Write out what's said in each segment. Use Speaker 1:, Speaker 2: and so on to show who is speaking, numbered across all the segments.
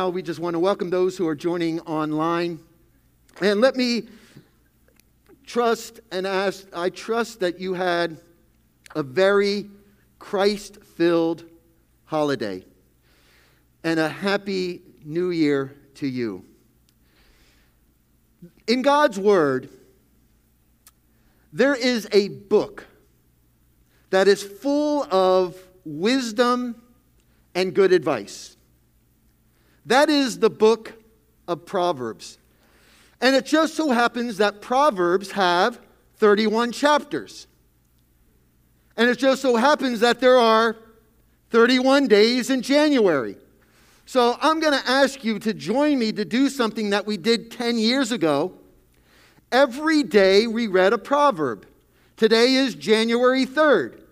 Speaker 1: now, we just want to welcome those who are joining online. And let me trust and ask I trust that you had a very Christ filled holiday and a happy new year to you. In God's Word, there is a book that is full of wisdom and good advice. That is the book of Proverbs. And it just so happens that Proverbs have 31 chapters. And it just so happens that there are 31 days in January. So I'm going to ask you to join me to do something that we did 10 years ago. Every day we read a proverb. Today is January 3rd.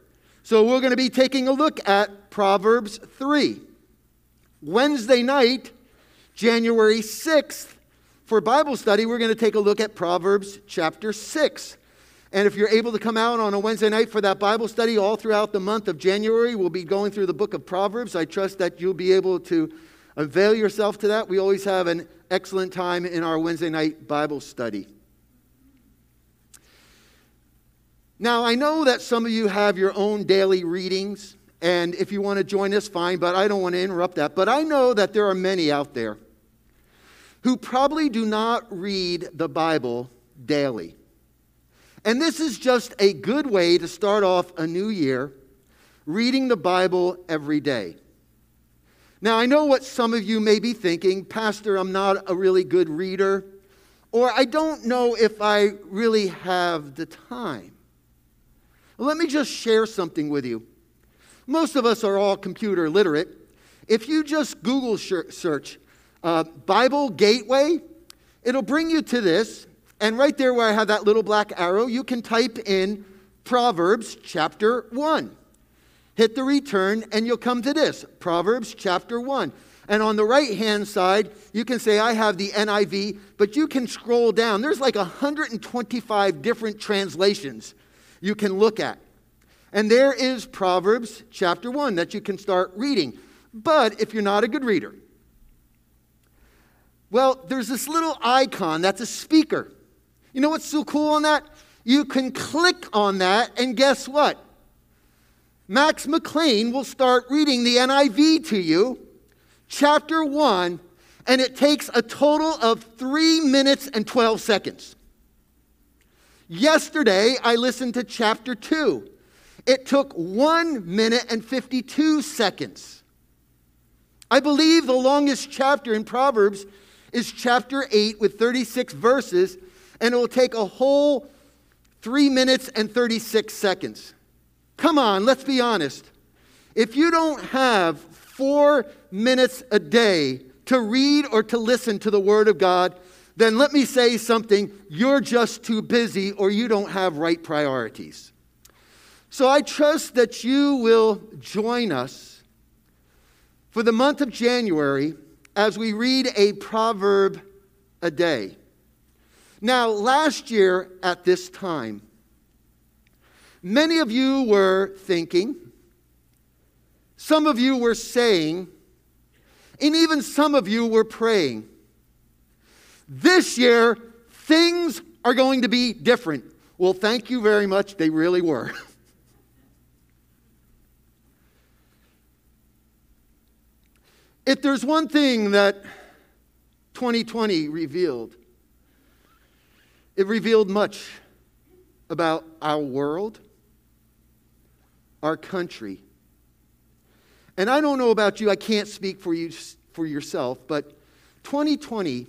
Speaker 1: So we're going to be taking a look at Proverbs 3. Wednesday night, January 6th, for Bible study, we're going to take a look at Proverbs chapter 6. And if you're able to come out on a Wednesday night for that Bible study all throughout the month of January, we'll be going through the book of Proverbs. I trust that you'll be able to avail yourself to that. We always have an excellent time in our Wednesday night Bible study. Now, I know that some of you have your own daily readings, and if you want to join us, fine, but I don't want to interrupt that. But I know that there are many out there who probably do not read the Bible daily. And this is just a good way to start off a new year reading the Bible every day. Now, I know what some of you may be thinking Pastor, I'm not a really good reader, or I don't know if I really have the time. Let me just share something with you. Most of us are all computer literate. If you just Google search uh, Bible Gateway, it'll bring you to this. And right there, where I have that little black arrow, you can type in Proverbs chapter 1. Hit the return, and you'll come to this Proverbs chapter 1. And on the right hand side, you can say, I have the NIV, but you can scroll down. There's like 125 different translations you can look at. And there is Proverbs chapter 1 that you can start reading. But if you're not a good reader, well, there's this little icon that's a speaker. You know what's so cool on that? You can click on that, and guess what? Max McLean will start reading the NIV to you, chapter 1, and it takes a total of 3 minutes and 12 seconds. Yesterday, I listened to chapter 2. It took 1 minute and 52 seconds. I believe the longest chapter in Proverbs is chapter 8 with 36 verses, and it will take a whole 3 minutes and 36 seconds. Come on, let's be honest. If you don't have four minutes a day to read or to listen to the Word of God, then let me say something. You're just too busy or you don't have right priorities. So I trust that you will join us for the month of January as we read a proverb a day. Now, last year at this time, many of you were thinking, some of you were saying, and even some of you were praying. This year, things are going to be different. Well, thank you very much. They really were. if there's one thing that 2020 revealed, it revealed much about our world, our country. And I don't know about you, I can't speak for you for yourself, but 2020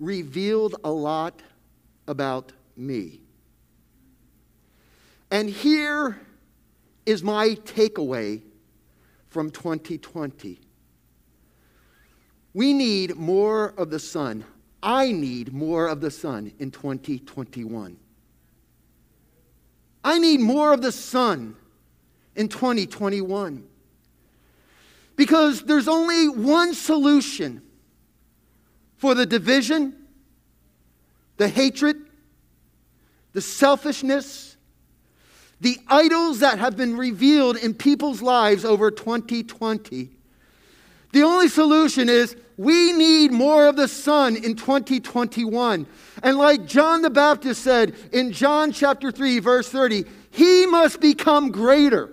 Speaker 1: revealed a lot about me. And here is my takeaway from 2020. We need more of the Son. I need more of the Son in 2021. I need more of the Son in 2021. Because there's only one solution for the division, the hatred, the selfishness, the idols that have been revealed in people's lives over 2020. The only solution is we need more of the Son in 2021. And like John the Baptist said in John chapter 3, verse 30, he must become greater.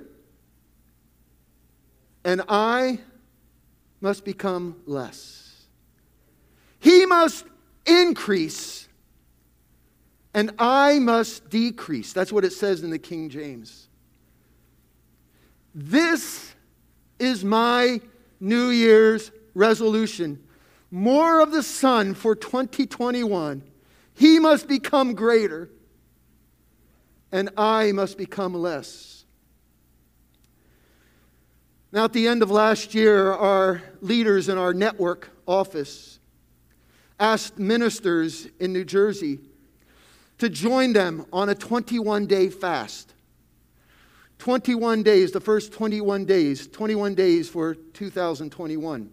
Speaker 1: And I must become less. He must increase, and I must decrease. That's what it says in the King James. This is my New Year's resolution. More of the Son for 2021. He must become greater, and I must become less. Now, at the end of last year, our leaders in our network office asked ministers in New Jersey to join them on a 21 day fast. 21 days, the first 21 days, 21 days for 2021.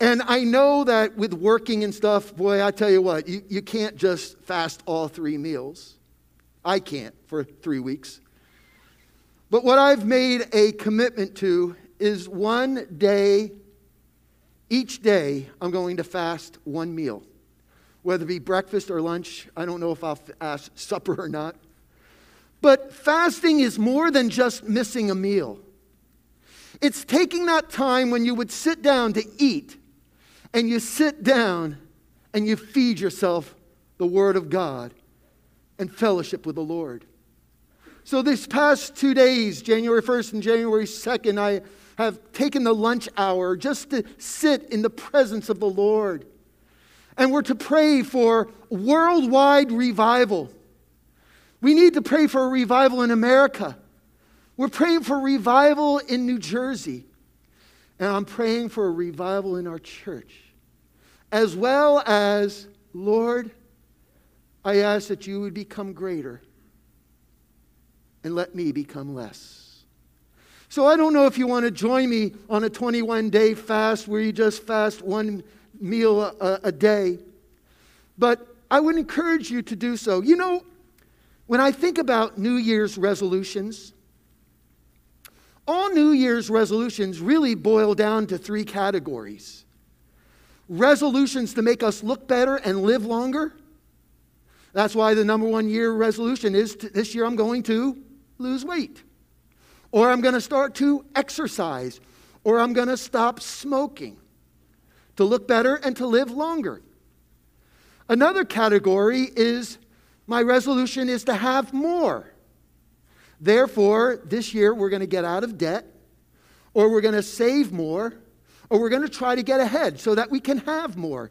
Speaker 1: And I know that with working and stuff, boy, I tell you what, you, you can't just fast all three meals. I can't for three weeks. But what I've made a commitment to is one day, each day, I'm going to fast one meal. Whether it be breakfast or lunch, I don't know if I'll fast supper or not. But fasting is more than just missing a meal. It's taking that time when you would sit down to eat and you sit down and you feed yourself the Word of God and fellowship with the Lord. So, this past two days, January 1st and January 2nd, I have taken the lunch hour just to sit in the presence of the Lord. And we're to pray for worldwide revival. We need to pray for a revival in America. We're praying for revival in New Jersey. And I'm praying for a revival in our church. As well as, Lord, I ask that you would become greater and let me become less. So I don't know if you want to join me on a 21 day fast where you just fast one meal a, a, day, but I would encourage you to do so. You know, when I think about New Year's resolutions, all New Year's resolutions really boil down to three categories resolutions to make us look better and live longer. That's why the number one year resolution is to, this year I'm going to lose weight, or I'm going to start to exercise, or I'm going to stop smoking to look better and to live longer. Another category is my resolution is to have more. Therefore, this year we're going to get out of debt, or we're going to save more, or we're going to try to get ahead so that we can have more.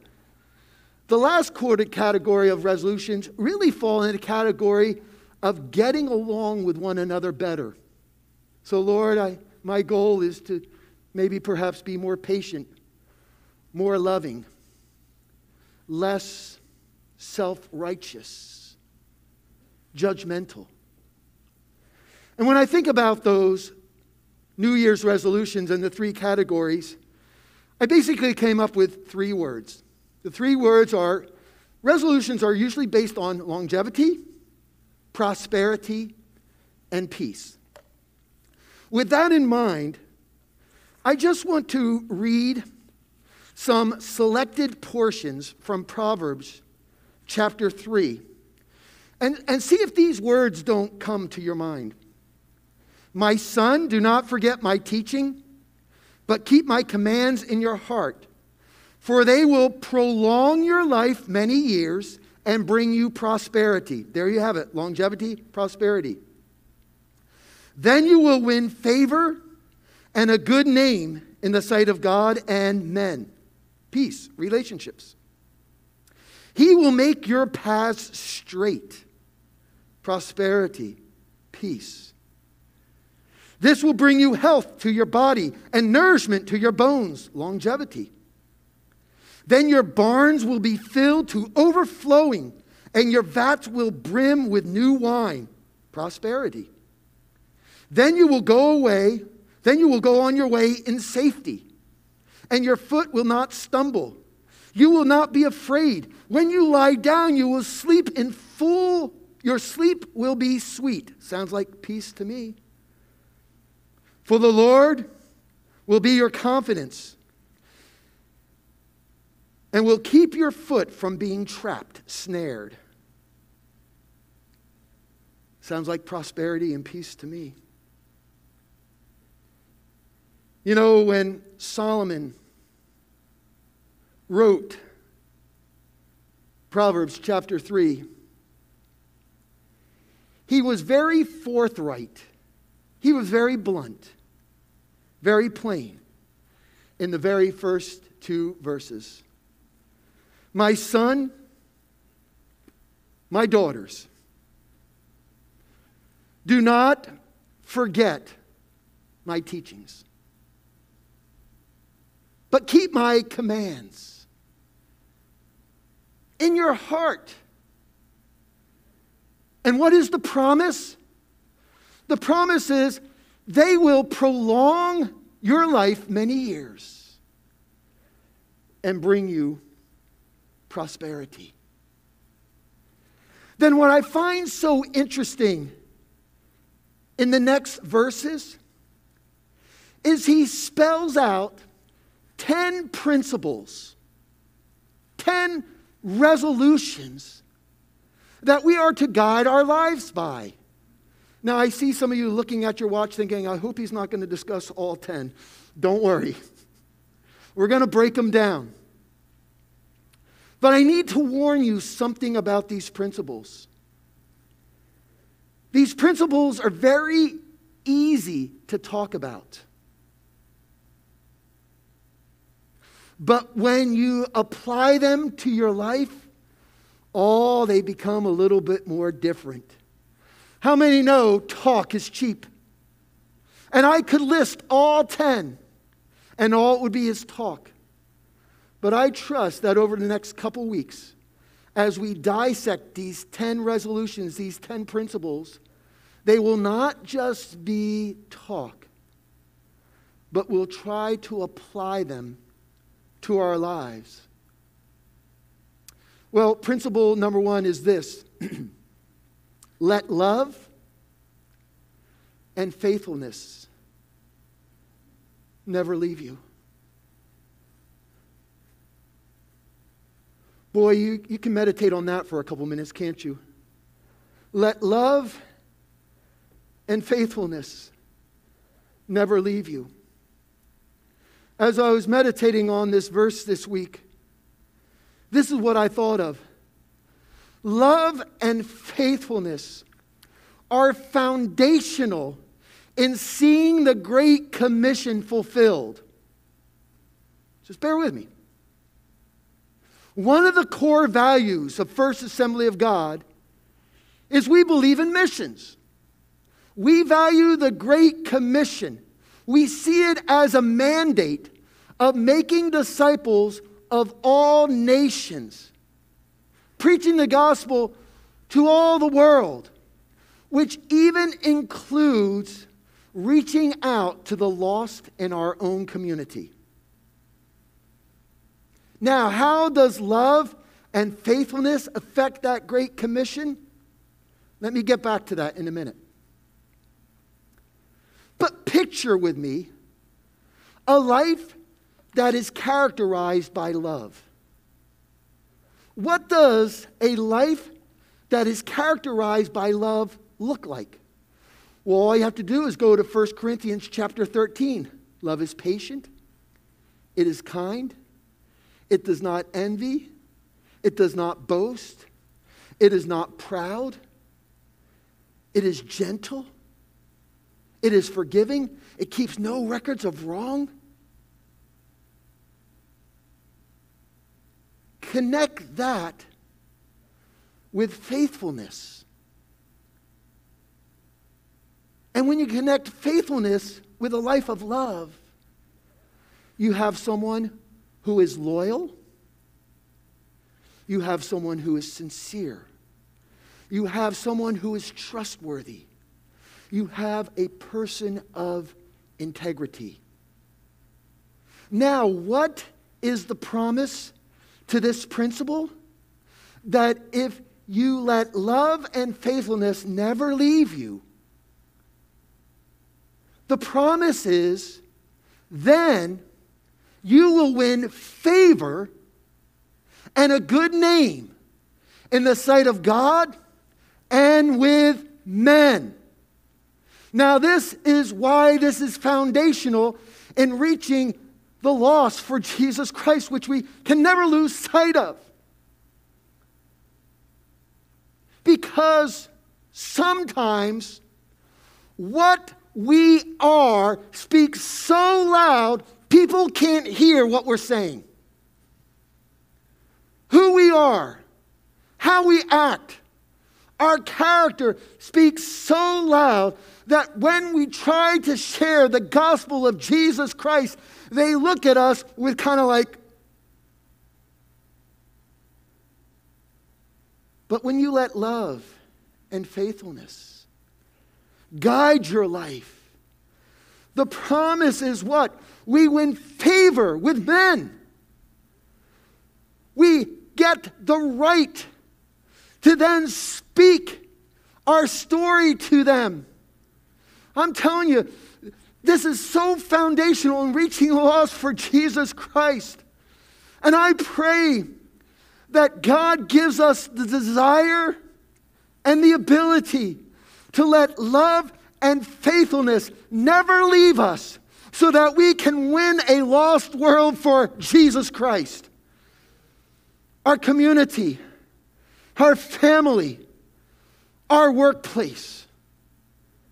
Speaker 1: The last quarter category of resolutions really fall in the category of getting along with one another better. So, Lord, I, my goal is to maybe perhaps be more patient, more loving, less self righteous judgmental. And when I think about those New Year's resolutions and the three categories, I basically came up with three words. The three words are resolutions are usually based on longevity, prosperity, and peace. With that in mind, I just want to read some selected portions from Proverbs chapter 3 and, and see if these words don't come to your mind. My son, do not forget my teaching, but keep my commands in your heart, for they will prolong your life many years and bring you prosperity. There you have it longevity, prosperity. Then you will win favor and a good name in the sight of God and men. Peace, relationships. He will make your paths straight prosperity, peace. This will bring you health to your body and nourishment to your bones, longevity. Then your barns will be filled to overflowing, and your vats will brim with new wine, prosperity. Then you will go away, then you will go on your way in safety, and your foot will not stumble. You will not be afraid. When you lie down, you will sleep in full your sleep will be sweet. Sounds like peace to me. For the Lord will be your confidence. and will keep your foot from being trapped, snared. Sounds like prosperity and peace to me. You know, when Solomon wrote Proverbs chapter 3, he was very forthright. He was very blunt, very plain in the very first two verses. My son, my daughters, do not forget my teachings, but keep my commands in your heart. And what is the promise? The promise is they will prolong your life many years and bring you prosperity. Then, what I find so interesting in the next verses is he spells out 10 principles, 10 resolutions that we are to guide our lives by. Now, I see some of you looking at your watch thinking, I hope he's not going to discuss all 10. Don't worry. We're going to break them down. But I need to warn you something about these principles. These principles are very easy to talk about. But when you apply them to your life, oh, they become a little bit more different. How many know talk is cheap? And I could list all 10, and all it would be is talk. But I trust that over the next couple weeks, as we dissect these 10 resolutions, these 10 principles, they will not just be talk, but we'll try to apply them to our lives. Well, principle number one is this let love and faithfulness never leave you. Boy, you, you can meditate on that for a couple minutes, can't you? Let love and faithfulness never leave you. As I was meditating on this verse this week, this is what I thought of. Love and faithfulness are foundational in seeing the Great Commission fulfilled. Just bear with me. One of the core values of First Assembly of God is we believe in missions. We value the Great Commission. We see it as a mandate of making disciples of all nations, preaching the gospel to all the world, which even includes reaching out to the lost in our own community. Now, how does love and faithfulness affect that great commission? Let me get back to that in a minute. But picture with me a life that is characterized by love. What does a life that is characterized by love look like? Well, all you have to do is go to 1 Corinthians chapter 13. Love is patient, it is kind, it does not envy. It does not boast. It is not proud. It is gentle. It is forgiving. It keeps no records of wrong. Connect that with faithfulness. And when you connect faithfulness with a life of love, you have someone who is loyal. You have someone who is sincere. You have someone who is trustworthy. You have a person of integrity. Now, what is the promise to this principle? That if you let love and faithfulness never leave you, the promise is then you will win favor and a good name in the sight of God and with men. Now, this is why this is foundational in reaching the loss for Jesus Christ, which we can never lose sight of. Because sometimes what we are speaks so loud, people can't hear what we're saying. Who we are, how we act, our character speaks so loud that when we try to share the gospel of Jesus Christ, they look at us with kind of like, but when you let love and faithfulness guide your life, the promise is what? We win favor with men. We get the right to then speak our story to them. I'm telling you, this is so foundational in reaching the lost for Jesus Christ. And I pray that God gives us the desire and the ability to let love and faithfulness never leave us so that we can win a lost world for Jesus Christ. Our community, our family, our workplace.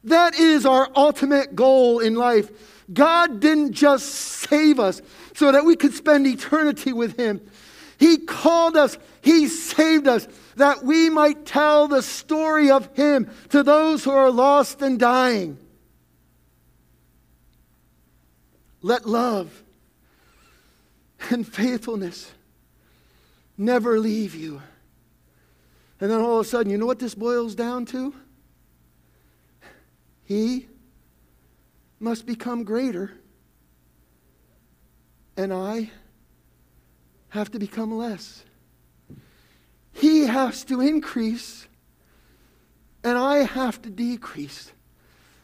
Speaker 1: That is our ultimate goal in life. God didn't just save us so that we could spend eternity with Him. He called us, He saved us that we might tell the story of Him to those who are lost and dying. Let love and faithfulness never leave you. And then all of a sudden, you know what this boils down to? He must become greater, and I have to become less. He has to increase, and I have to decrease,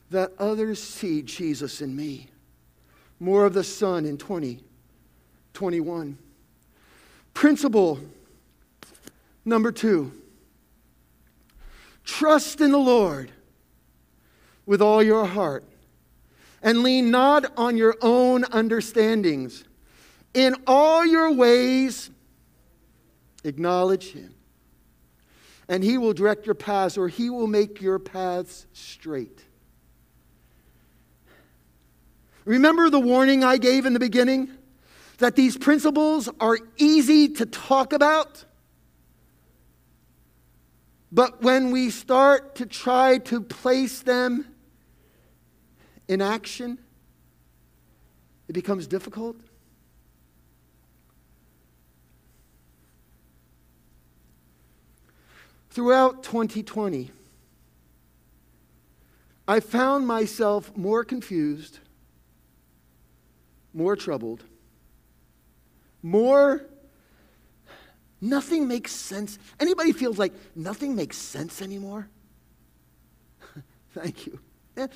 Speaker 1: that others see Jesus in me. More of the Son in 2021. Principle number two trust in the Lord with all your heart and lean not on your own understandings. In all your ways, acknowledge Him. And He will direct your paths, or He will make your paths straight. Remember the warning I gave in the beginning? That these principles are easy to talk about? But when we start to try to place them in action, it becomes difficult. Throughout 2020, I found myself more confused, more troubled, more Nothing makes sense. Anybody feels like nothing makes sense anymore? Thank you. Eh,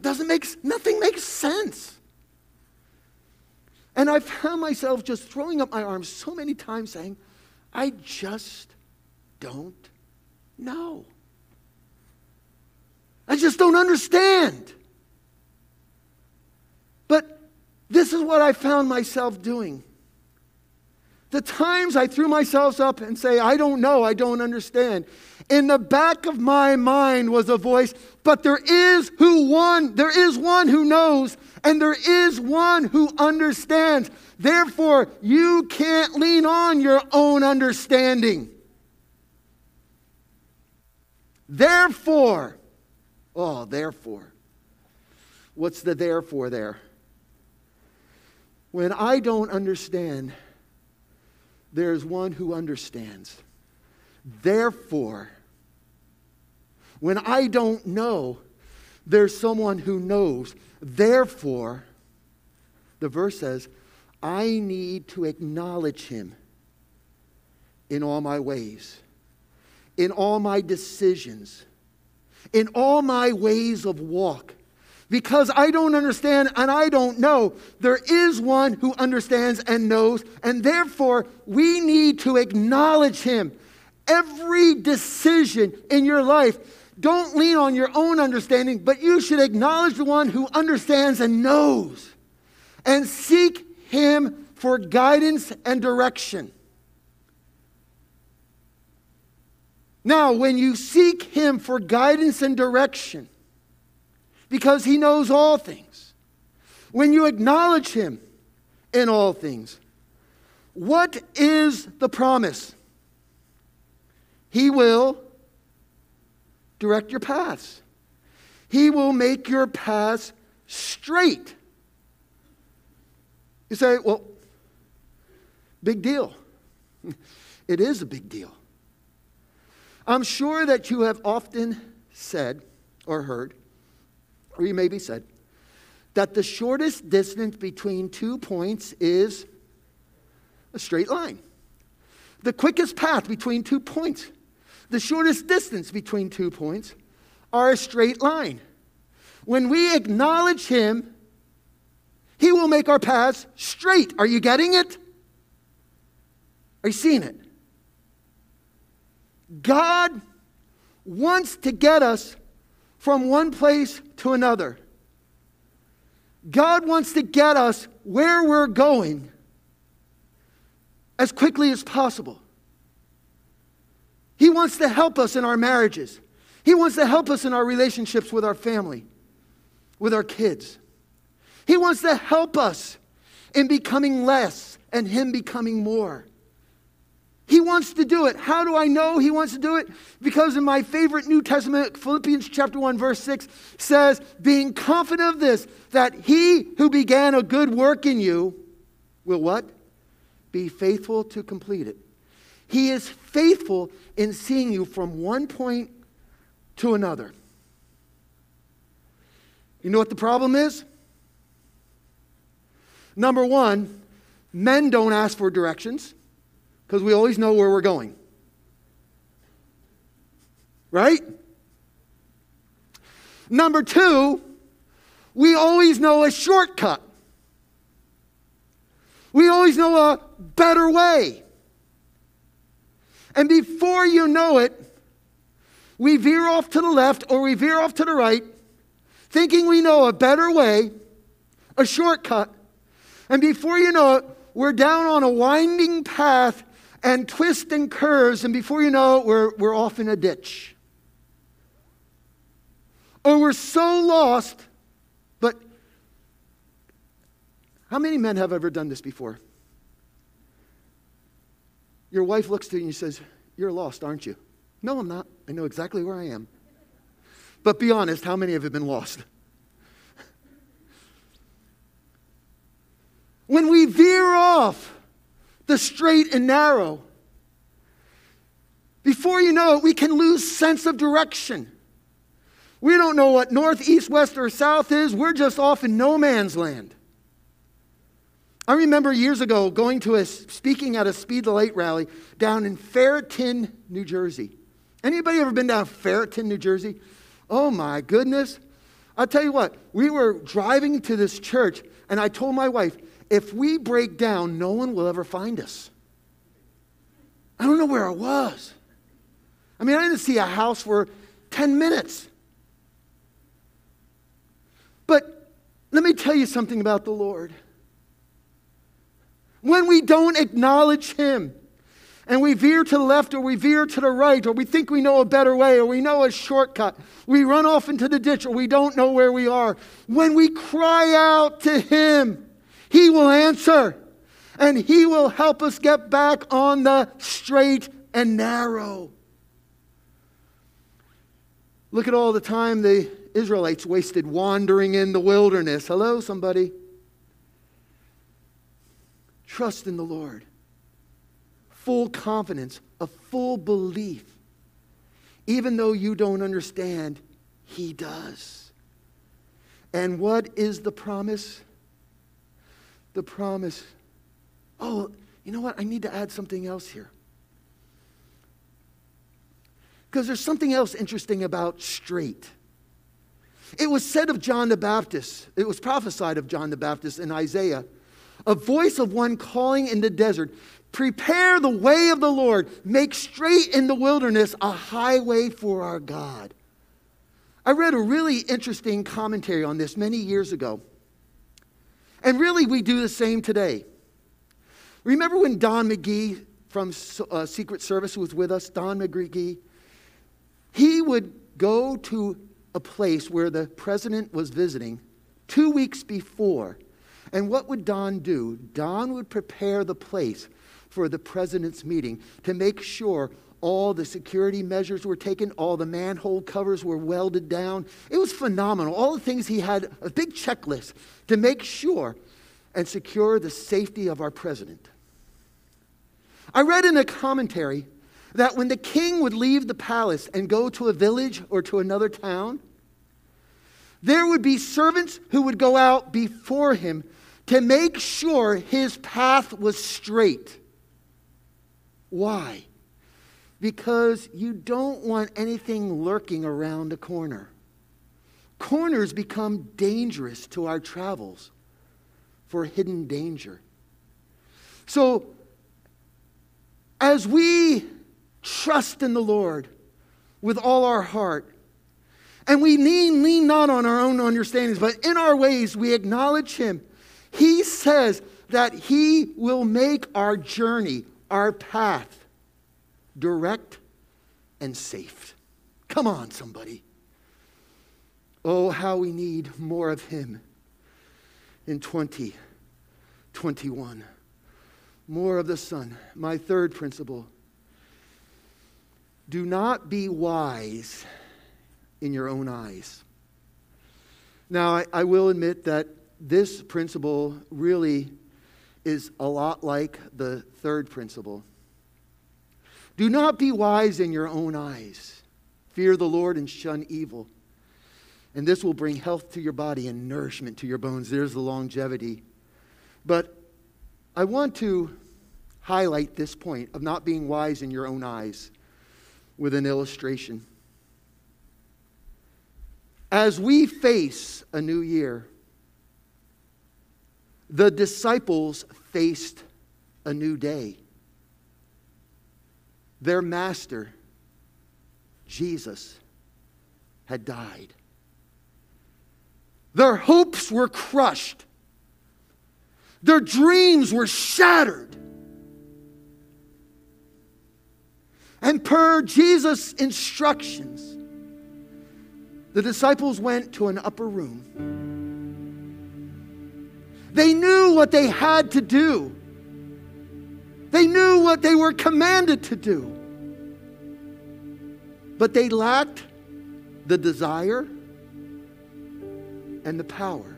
Speaker 1: doesn't make nothing makes sense. And I found myself just throwing up my arms so many times saying, I just don't know. I just don't understand. But this is what I found myself doing. The times I threw myself up and say, I don't know, I don't understand. In the back of my mind was a voice, but there is who one, there is one who knows, and there is one who understands. Therefore, you can't lean on your own understanding. Therefore, oh, therefore. What's the therefore there? When I don't understand, there's one who understands. Therefore, when I don't know, there's someone who knows. Therefore, the verse says, I need to acknowledge him in all my ways, in all my decisions, in all my ways of walk. because I don't understand and I don't know. There is one who understands and knows, and therefore we need to acknowledge him. Every decision in your life, don't lean on your own understanding, but you should acknowledge the one who understands and knows and seek him for guidance and direction. Now, when you seek him for guidance and direction, because he knows all things. When you acknowledge him in all things, what is the promise? He will direct your paths. He will make your paths straight. You say, well, big deal. It is a big deal. I'm sure that you have often said or heard or you may be said, that the shortest distance between two points is a straight line. The quickest path between two points, the shortest distance between two points, are a straight line. When we acknowledge Him, He will make our paths straight. Are you getting it? Are you seeing it? God wants to get us from one place to another. God wants to get us where we're going as quickly as possible. He wants to help us in our marriages. He wants to help us in our relationships with our family, with our kids. He wants to help us in becoming less and Him becoming more. He wants to do it. How do I know he wants to do it? Because in my favorite New Testament, Philippians chapter 1 verse 6 says, "Being confident of this, that he who began a good work in you will what? Be faithful to complete it." He is faithful in seeing you from one point to another. You know what the problem is? Number 1, men don't ask for directions because we always know where we're going. Right? Number two, we always know a shortcut. We always know a better way. And before you know it, we veer off to the left or we veer off to the right, thinking we know a better way, a shortcut. And before you know it, we're down on a winding path and twists and curves, and before you know it, we're, we're off in a ditch. Or we're so lost, but how many men have ever done this before? Your wife looks to you and says, You're lost, aren't you? No, I'm not. I know exactly where I am. But be honest, how many have been lost? when we veer off, the straight and narrow. Before you know it, we can lose sense of direction. We don't know what north, east, west, or south is. We're just off in no man's land. I remember years ago going to a speaking at a Speed the Light rally down in Fairton, New Jersey. Anybody ever been down Fairton, New Jersey? Oh my goodness. I'll tell you what, we were driving to this church, and I told my wife, if we break down, no one will ever find us. I don't know where I was. I mean, I didn't see a house for 10 minutes. But let me tell you something about the Lord. When we don't acknowledge Him, and we veer to the left or we veer to the right, or we think we know a better way, or we know a shortcut, we run off into the ditch, or we don't know where we are. When we cry out to Him, he will answer and He will help us get back on the straight and narrow. Look at all the time the Israelites wasted wandering in the wilderness. Hello, somebody. Trust in the Lord. Full confidence, a full belief. Even though you don't understand, He does. And what is the promise? the promise. Oh, you know what? I need to add something else here. Because there's something else interesting about straight. It was said of John the Baptist, it was prophesied of John the Baptist in Isaiah, a voice of one calling in the desert, prepare the way of the Lord, make straight in the wilderness a highway for our God. I read a really interesting commentary on this many years ago. And really, we do the same today. Remember when Don McGee from uh, Secret Service was with us, Don McGee? He would go to a place where the president was visiting two weeks before. And what would Don do? Don would prepare the place for the president's meeting to make sure all the security measures were taken, all the manhole covers were welded down. It was phenomenal. All the things he had, a big checklist to make sure and secure the safety of our president. I read in a commentary that when the king would leave the palace and go to a village or to another town, there would be servants who would go out before him to make sure his path was straight. Why? Because you don't want anything lurking around a corner. Corners become dangerous to our travels for hidden danger. So, as we trust in the Lord with all our heart. And we lean, lean not on our own understandings, but in our ways we acknowledge Him. He says that He will make our journey, our path, direct and safe. Come on, somebody. Oh, how we need more of Him in 2021. More of the Son. My third principle do not be wise in your own eyes. Now, I, I, will admit that this principle really is a lot like the third principle. Do not be wise in your own eyes. Fear the Lord and shun evil. And this will bring health to your body and nourishment to your bones. There's the longevity. But I want to highlight this point of not being wise in your own eyes with an illustration. As we face a new year, the disciples faced a new day. Their master, Jesus, had died. Their hopes were crushed. Their dreams were shattered. And per Jesus' instructions, the disciples went to an upper room. They knew what they had to do, they knew what they were commanded to do. But they lacked the desire and the power.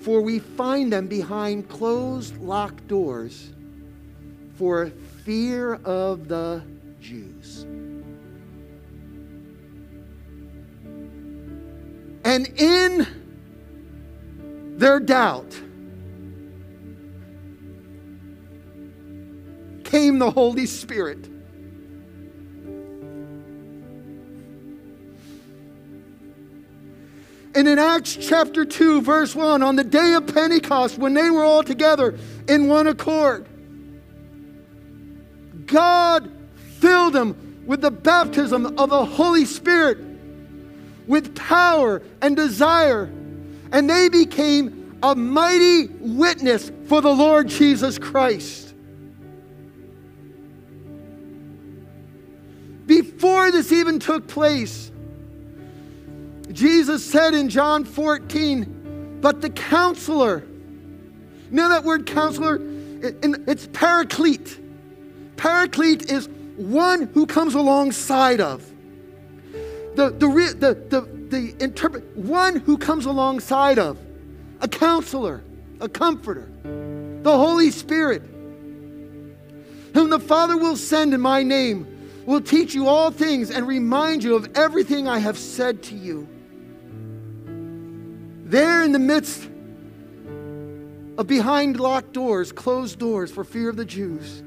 Speaker 1: For we find them behind closed, locked doors for fear of the Jews. And in their doubt came the Holy Spirit. And in Acts chapter 2, verse 1, on the day of Pentecost, when they were all together in one accord, God filled them with the baptism of the Holy Spirit, with power and desire, and they became a mighty witness for the Lord Jesus Christ. Before this even took place, Jesus said in John 14, but the counselor, you know that word counselor? It's paraclete. Paraclete is one who comes alongside of. The, the, the, the, the interpret, one who comes alongside of. A counselor, a comforter, the Holy Spirit, whom the Father will send in my name, will teach you all things and remind you of everything I have said to you. There in the midst of behind locked doors, closed doors for fear of the Jews,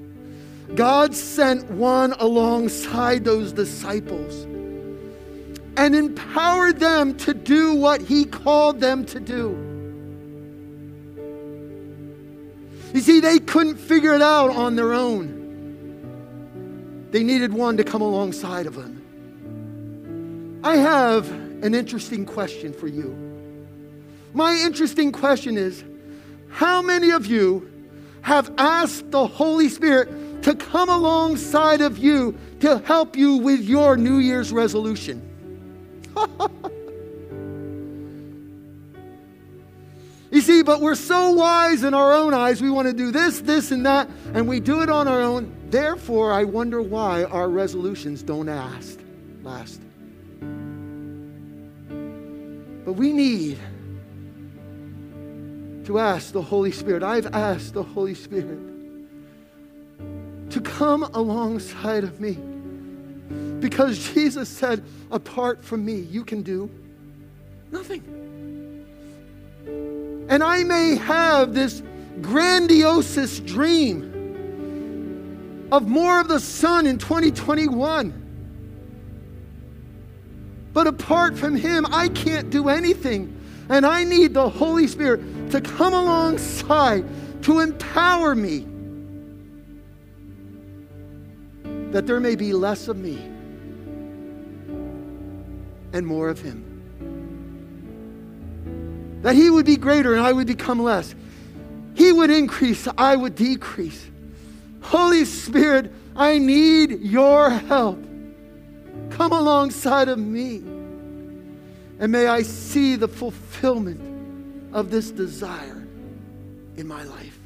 Speaker 1: God sent one alongside those disciples and empowered them to do what He called them to do. You see, they couldn't figure it out on their own. They needed one to come alongside of them. I have an interesting question for you. My interesting question is how many of you have asked the Holy Spirit to come alongside of you to help you with your New Year's resolution? You see, but we're so wise in our own eyes, we want to do this, this, and that, and we do it on our own. Therefore, I wonder why our resolutions don't last. Last. But we need to ask the Holy Spirit. I've asked the Holy Spirit to come alongside of me. Because Jesus said, apart from me, you can do nothing. And I may have this grandiose dream of more of the Son in 2021. But apart from Him, I can't do anything. And I need the Holy Spirit to come alongside to empower me that there may be less of me and more of Him that he would be greater and I would become less. He would increase, I would decrease. Holy Spirit, I need your help. Come alongside of me. And may I see the fulfillment of this desire in my life.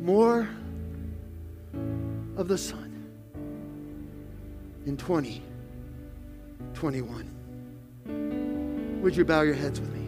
Speaker 1: More of the Son in 2021. Would you bow your heads with me?